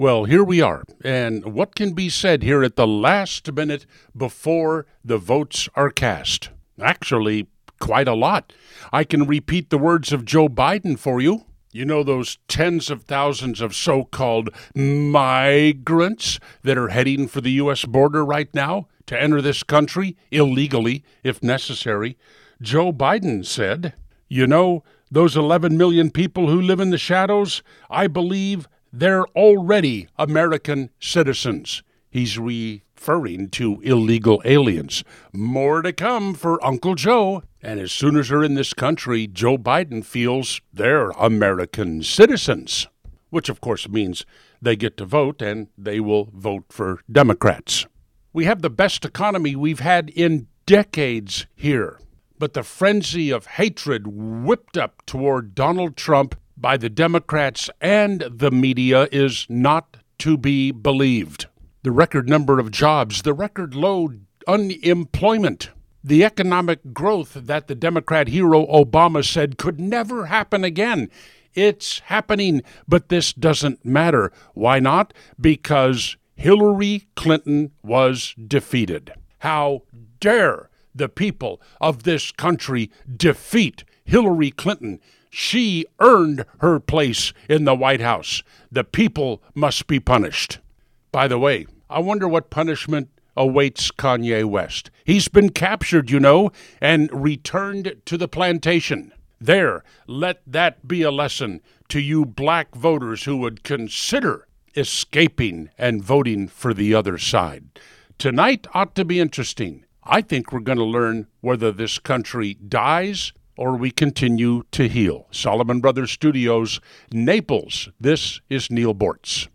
Well, here we are. And what can be said here at the last minute before the votes are cast? Actually, quite a lot. I can repeat the words of Joe Biden for you. You know those tens of thousands of so called migrants that are heading for the U.S. border right now to enter this country illegally, if necessary? Joe Biden said, You know, those 11 million people who live in the shadows, I believe they're already American citizens. He's referring to illegal aliens. More to come for Uncle Joe. And as soon as they're in this country, Joe Biden feels they're American citizens, which of course means they get to vote and they will vote for Democrats. We have the best economy we've had in decades here. But the frenzy of hatred whipped up toward Donald Trump by the Democrats and the media is not to be believed. The record number of jobs, the record low unemployment, the economic growth that the Democrat hero Obama said could never happen again. It's happening, but this doesn't matter. Why not? Because Hillary Clinton was defeated. How dare the people of this country defeat Hillary Clinton? She earned her place in the White House. The people must be punished. By the way, I wonder what punishment awaits Kanye West. He's been captured, you know, and returned to the plantation. There, let that be a lesson to you black voters who would consider escaping and voting for the other side. Tonight ought to be interesting. I think we're going to learn whether this country dies or we continue to heal. Solomon Brothers Studios, Naples. This is Neal Boortz.